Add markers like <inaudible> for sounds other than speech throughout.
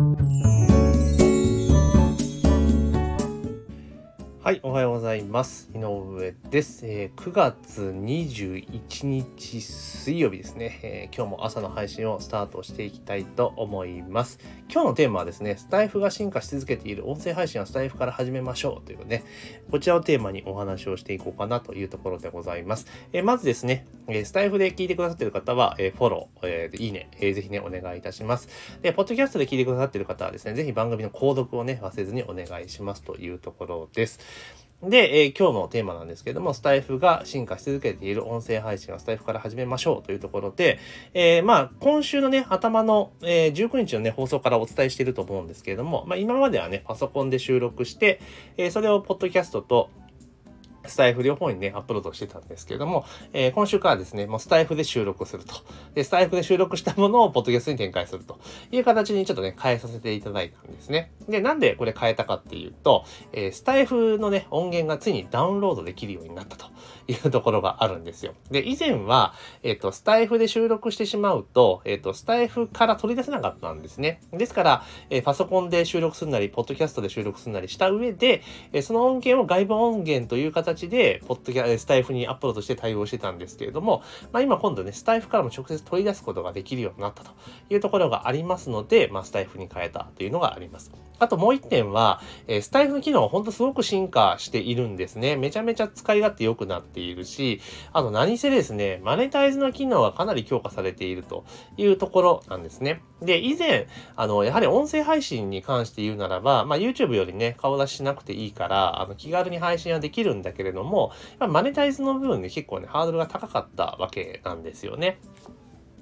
Thank you. はい、おはようございます。井上です。えー、9月21日水曜日ですね、えー、今日も朝の配信をスタートしていきたいと思います。今日のテーマはですね、スタイフが進化し続けている音声配信はスタイフから始めましょうというね、こちらをテーマにお話をしていこうかなというところでございます。えー、まずですね、スタイフで聞いてくださっている方は、えフォロー、えいいね、えー、ぜひね、お願いいたします。で、ポッドキャストで聞いてくださっている方はですね、ぜひ番組の購読をね、忘れずにお願いしますというところです。で、えー、今日のテーマなんですけども、スタイフが進化し続けている音声配信はスタイフから始めましょうというところで、えー、まあ、今週のね、頭の、えー、19日のね、放送からお伝えしていると思うんですけれども、まあ、今まではね、パソコンで収録して、え、それをポッドキャストと、スタイフ両方にね、アップロードしてたんですけれども、えー、今週からですね、もうスタイフで収録すると。で、スタイフで収録したものをポッドキャストに展開するという形にちょっとね、変えさせていただいたんですね。で、なんでこれ変えたかっていうと、えー、スタイフのね、音源がついにダウンロードできるようになったというところがあるんですよ。で、以前は、えっ、ー、と、スタイフで収録してしまうと、えっ、と、スタイフから取り出せなかったんですね。ですから、えパソコンで収録するなり、ポッドキャストで収録するなりした上で、えその音源を外部音源という形で、ポッドドキャスタイフにアップロードして対応してたんですけれども、まあ、今今度ね、スタイフからも直接取り出すことができるようになったというところがありますので、まあ、スタイフに変えたというのがあります。あともう一点は、えー、スタイフの機能は本当すごく進化しているんですね。めちゃめちゃ使い勝手良くなっているし、あと何せですね、マネタイズの機能はかなり強化されているというところなんですね。で、以前、あの、やはり音声配信に関して言うならば、まあ、YouTube よりね、顔出ししなくていいから、あの、気軽に配信はできるんだけれども、マネタイズの部分で結構ね、ハードルが高かったわけなんですよね。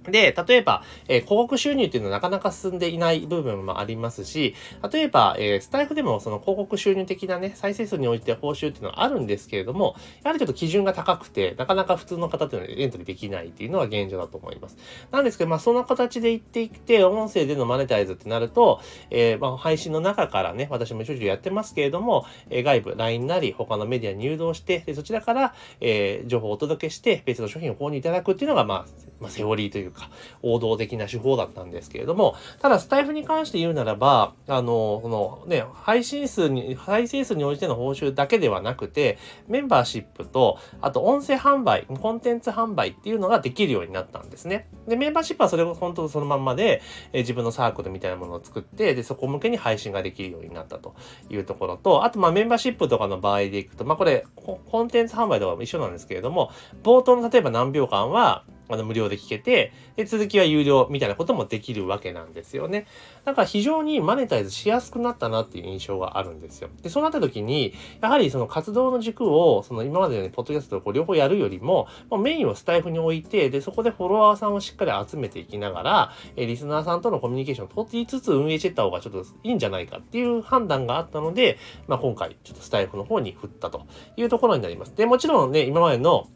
で、例えば、えー、広告収入っていうのはなかなか進んでいない部分もありますし、例えば、えー、スタイフでもその広告収入的なね、再生数において報酬っていうのはあるんですけれども、やはりちょっと基準が高くて、なかなか普通の方っていうのはエントリーできないっていうのは現状だと思います。なんですけど、まあ、そんな形で言っていって、音声でのマネタイズってなると、えー、まあ、配信の中からね、私もちょいちょいやってますけれども、え外部、LINE なり、他のメディアに誘導して、でそちらから、え情報をお届けして、別の商品を購入いただくっていうのが、まあ、まあ、セオリーというか、王道的な手法だったんですけれども、ただスタイフに関して言うならば、あの、このね、配信数に、再生数に応じての報酬だけではなくて、メンバーシップと、あと音声販売、コンテンツ販売っていうのができるようになったんですね。で、メンバーシップはそれを本当そのまんまで、え自分のサークルみたいなものを作って、で、そこ向けに配信ができるようになったというところと、あと、まあ、メンバーシップとかの場合でいくと、まあ、これ、コンテンツ販売とかも一緒なんですけれども、冒頭の例えば何秒間は、あの無料で聞けて、で、続きは有料みたいなこともできるわけなんですよね。だから非常にマネタイズしやすくなったなっていう印象があるんですよ。で、そうなった時に、やはりその活動の軸を、その今までのようにポッドキャストとこう両方やるよりも、もうメインをスタイフに置いて、で、そこでフォロワーさんをしっかり集めていきながら、えリスナーさんとのコミュニケーションを取りつつ運営していった方がちょっといいんじゃないかっていう判断があったので、まあ今回ちょっとスタイフの方に振ったというところになります。で、もちろんね、今までの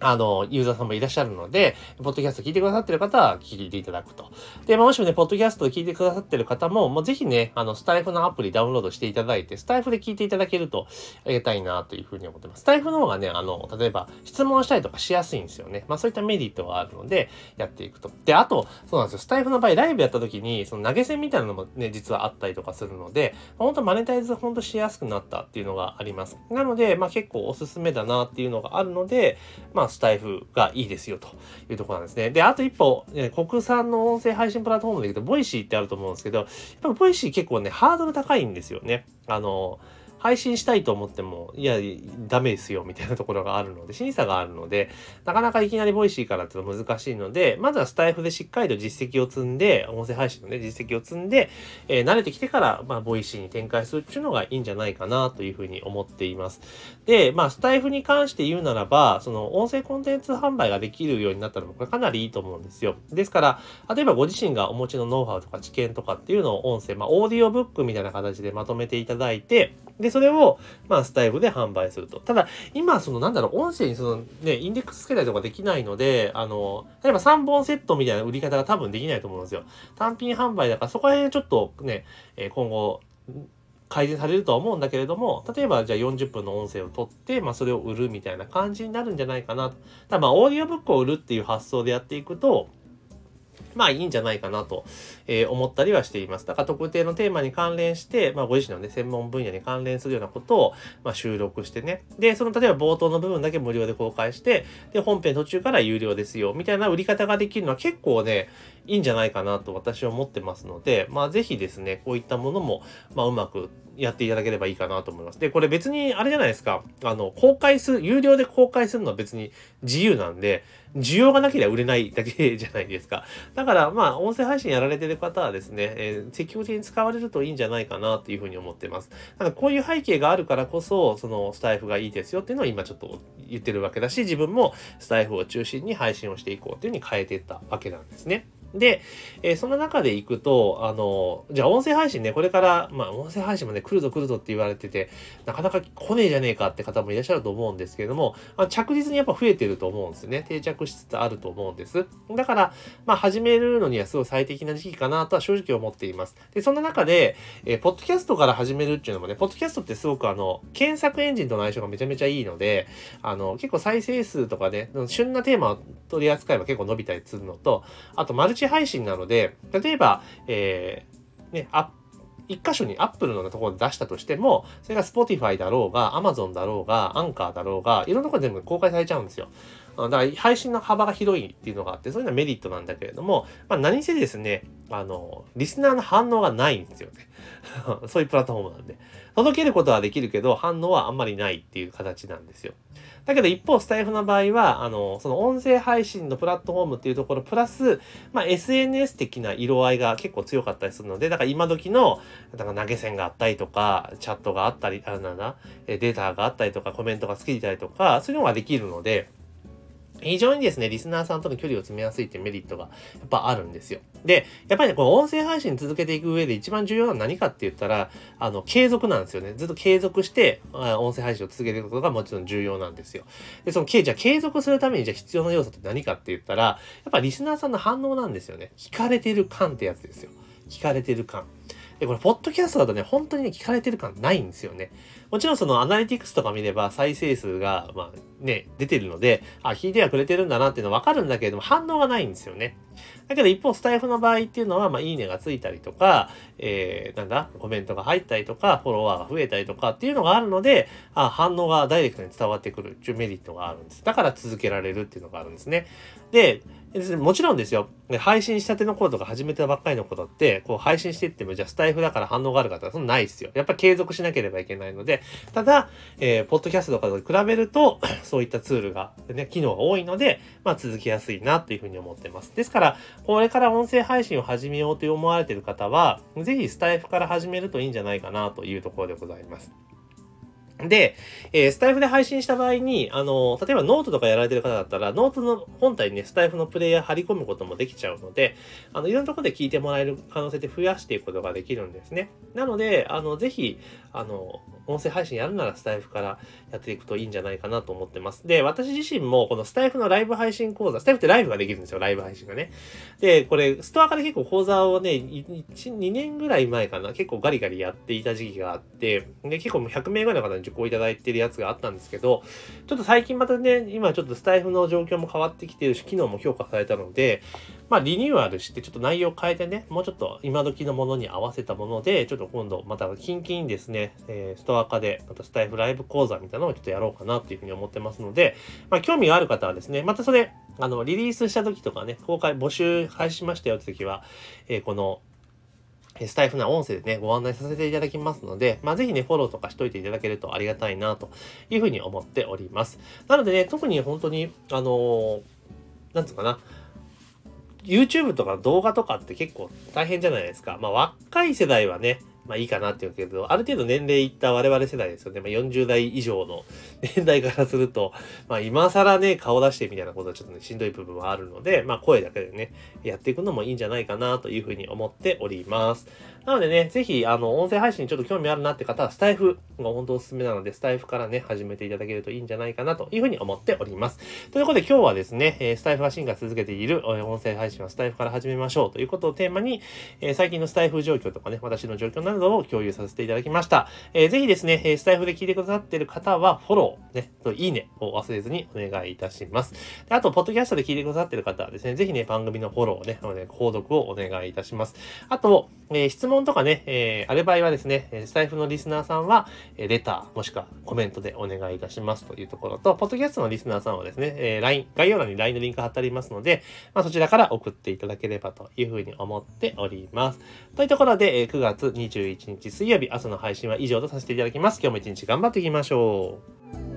あの、ユーザーさんもいらっしゃるので、ポッドキャスト聞いてくださってる方は聞いていただくと。でま、もしもね、ポッドキャストで聞いてくださってる方も、もうぜひね、あの、スタイフのアプリダウンロードしていただいて、スタイフで聞いていただけるとありがたいなというふうに思ってます。スタイフの方がね、あの、例えば質問したりとかしやすいんですよね。まあそういったメリットがあるので、やっていくと。で、あと、そうなんですよ。スタイフの場合、ライブやった時に、その投げ銭みたいなのもね、実はあったりとかするので、本当マネタイズ本当しやすくなったっていうのがあります。なので、まあ結構おすすめだなっていうのがあるので、まあスタエフがいいですよというところなんですね。で、あと一歩、国産の音声配信プラットフォームで言うと、 Voicy ってあると思うんですけど、やっぱ Voicy 結構ね、ハードル高いんですよね。あの、配信したいと思っても、いや、ダメですよ、みたいなところがあるので、審査があるので、なかなかいきなり Voicy からっていうの難しいので、まずはスタエフでしっかりと実績を積んで、音声配信のね、実績を積んで、えー、慣れてきてから、まあ、 Voicy に展開するっていうのがいいんじゃないかな、というふうに思っています。で、まあ、スタイフに関して言うならば、その、音声コンテンツ販売ができるようになったのも、これかなりいいと思うんですよ。ですから、例えばご自身がお持ちのノウハウとか知見とかっていうのを音声、まあ、オーディオブックみたいな形でまとめていただいて、で、それを、まあ、スタイフで販売すると。ただ、今、その、なんだろう、音声にその、ね、インデックスつけたりとかできないので、あの、例えば3本セットみたいな売り方が多分できないと思うんですよ。単品販売だから、そこら辺ちょっとね、え今後、改善されるとは思うんだけれども、例えばじゃあ40分の音声を取って、まあそれを売るみたいな感じになるんじゃないかな。ただまあオーディオブックを売るっていう発想でやっていくと、まあいいんじゃないかなと、え、思ったりはしています。だから特定のテーマに関連して、まあご自身のね、専門分野に関連するようなことを、まあ、収録してね。で、その例えば冒頭の部分だけ無料で公開して、で、本編途中から有料ですよ、みたいな売り方ができるのは結構ね、いいんじゃないかなと私は思ってますので、まあぜひですね、こういったものも、まあうまくやっていただければいいかなと思います。で、これ別にあれじゃないですか。あの、公開する、有料で公開するのは別に自由なんで、需要がなければ売れないだけじゃないですか。だからまあ、音声配信やられてる方はですね、えー、積極的に使われるといいんじゃないかなっていうふうに思ってます。ただこういう背景があるからこそ、そのスタイフがいいですよっていうのを今ちょっと言ってるわけだし、自分もスタイフを中心に配信をしていこうっていうふうに変えていったわけなんですね。で、えー、その中で行くと、あの、じゃあ音声配信ね、これから、まあ音声配信もね、来るぞ来るぞって言われてて、なかなか来ねえじゃねえかって方もいらっしゃると思うんですけれども、あ、着実にやっぱ増えてると思うんですね。定着しつつあると思うんです。だから、まあ始めるのにはすごい最適な時期かなとは正直思っています。で、そんな中で、えー、ポッドキャストから始めるっていうのもね、ポッドキャストってすごくあの、検索エンジンとの相性がめちゃめちゃいいので、あの、結構再生数とかね、旬なテーマを取り扱えば結構伸びたりするのと、あとマルチ配信なので、例えば、えー、ね、ア一箇所に Apple のところで出したとしても、それが Spotify だろうが、Amazon だろうが、Anchor だろうが、いろんなところで全部公開されちゃうんですよ。だから配信の幅が広いっていうのがあって、そういうのはメリットなんだけれども、まあ、何せですね、あの、リスナーの反応がないんですよね。<laughs> そういうプラットフォームなんで。届けることはできるけど、反応はあんまりないっていう形なんですよ。だけど一方、スタイフの場合は、あの、その音声配信のプラットフォームっていうところ、プラス、まあ、SNS 的な色合いが結構強かったりするので、だから今時の、だから投げ銭があったりとか、チャットがあったり、あなんだ、データがあったりとか、コメントがつけたりとか、そういうのができるので、非常にですね、リスナーさんとの距離を詰めやすいってメリットがやっぱあるんですよ。で、やっぱりね、この音声配信続けていく上で一番重要なのは何かって言ったら、あの、継続なんですよね。ずっと継続して、音声配信を続けていくことがもちろん重要なんですよ。で、その、じゃあ継続するためにじゃあ必要な要素って何かって言ったら、やっぱリスナーさんの反応なんですよね。聞かれてる感ってやつですよ。聞かれてる感。で、これ、ポッドキャストだとね、本当にね、聞かれてる感ないんですよね。もちろんそのアナリティクスとか見れば再生数が、まあね、出てるので、あ、聞いてはくれてるんだなっていうのはわかるんだけれども、反応がないんですよね。だけど一方、スタイフの場合っていうのは、まあ、いいねがついたりとか、えー、なんだ、コメントが入ったりとか、フォロワーが増えたりとかっていうのがあるので、あ、反応がダイレクトに伝わってくるっていうメリットがあるんです。だから続けられるっていうのがあるんですね。で、もちろんですよ。配信したての頃とか始めたばっかりの頃って、こう配信していっても、じゃあスタイフだから反応があるかってそんなないですよ。やっぱ継続しなければいけないので、ただ、えー、ポッドキャストとかと比べると、<clears throat> そういったツールが、ね、機能が多いので、まあ続きやすいなというふうに思ってます。ですから、これから音声配信を始めようと思われている方は、ぜひスタエフから始めるといいんじゃないかなというところでございます。で、えー、スタエフで配信した場合に、あの、例えばノートとかやられてる方だったら、ノートの本体にね、スタエフのプレイヤー貼り込むこともできちゃうので、あの、いろんなところで聞いてもらえる可能性って増やしていくことができるんですね。なので、あの、ぜひ、あの、音声配信やるならスタエフからやっていくといいんじゃないかなと思ってます。で、私自身もこのスタエフのライブ配信講座、スタエフってライブができるんですよ、ライブ配信がね。で、これ、ストアから結構講座をね、1、2年ぐらい前かな、結構ガリガリやっていた時期があって、で、結構もう100名ぐらいの方に受講いただいてるやつがあったんですけど、ちょっと最近またね、今ちょっとスタイフの状況も変わってきてるし、機能も強化されたので、まあリニューアルしてちょっと内容変えてね、もうちょっと今時のものに合わせたもので、ちょっと今度またキンキンですね、えー、ストア化でまたスタイフライブ講座みたいなのをちょっとやろうかなっていうふうに思ってますので、まあ興味がある方はですね、またそれ、あの、リリースした時とかね、公開、募集開始しましたよって時は、えー、この、スタイフな音声でね、ご案内させていただきますので、まあ、ぜひね、フォローとかしといていただけるとありがたいな、というふうに思っております。なのでね、特に本当に、あのー、なんつうかな、YouTube とか動画とかって結構大変じゃないですか。まあ若い世代はね、まあいいかなっていうけど、ある程度年齢いった我々世代ですよね。まあ40代以上の <laughs> 年代からすると、まあ今更ね、顔出してみたいなことはちょっとね、しんどい部分はあるので、まあ声だけでね、やっていくのもいいんじゃないかなというふうに思っております。なのでね、ぜひ、あの、音声配信にちょっと興味あるなって方は、スタイフが本当おすすめなので、スタイフからね、始めていただけるといいんじゃないかなというふうに思っております。ということで、今日はですね、スタイフが進化続けている音声配信はスタイフから始めましょうということをテーマに、最近のスタイフ状況とかね、私の状況などを共有させていただきました。えー、ぜひですね、スタイフで聞いてくださっている方は、フォロー、ね、いいねを忘れずにお願いいたします。であと、ポッドキャストで聞いてくださっている方はですね、ぜひね、番組のフォローをね、購読をお願いいたします。あと、えー、質問とかね、えー、ある場合はですね、スタイフのリスナーさんは、えレターもしくはコメントでお願いいたしますというところと、ポッドキャストのリスナーさんはですね、えー、LINE、概要欄に LINE のリンク貼ってありますので、まあ、そちらから送っていただければというふうに思っております。というところで、え9月21 21日水曜日朝の配信は以上とさせていただきます。今日も一日頑張っていきましょう。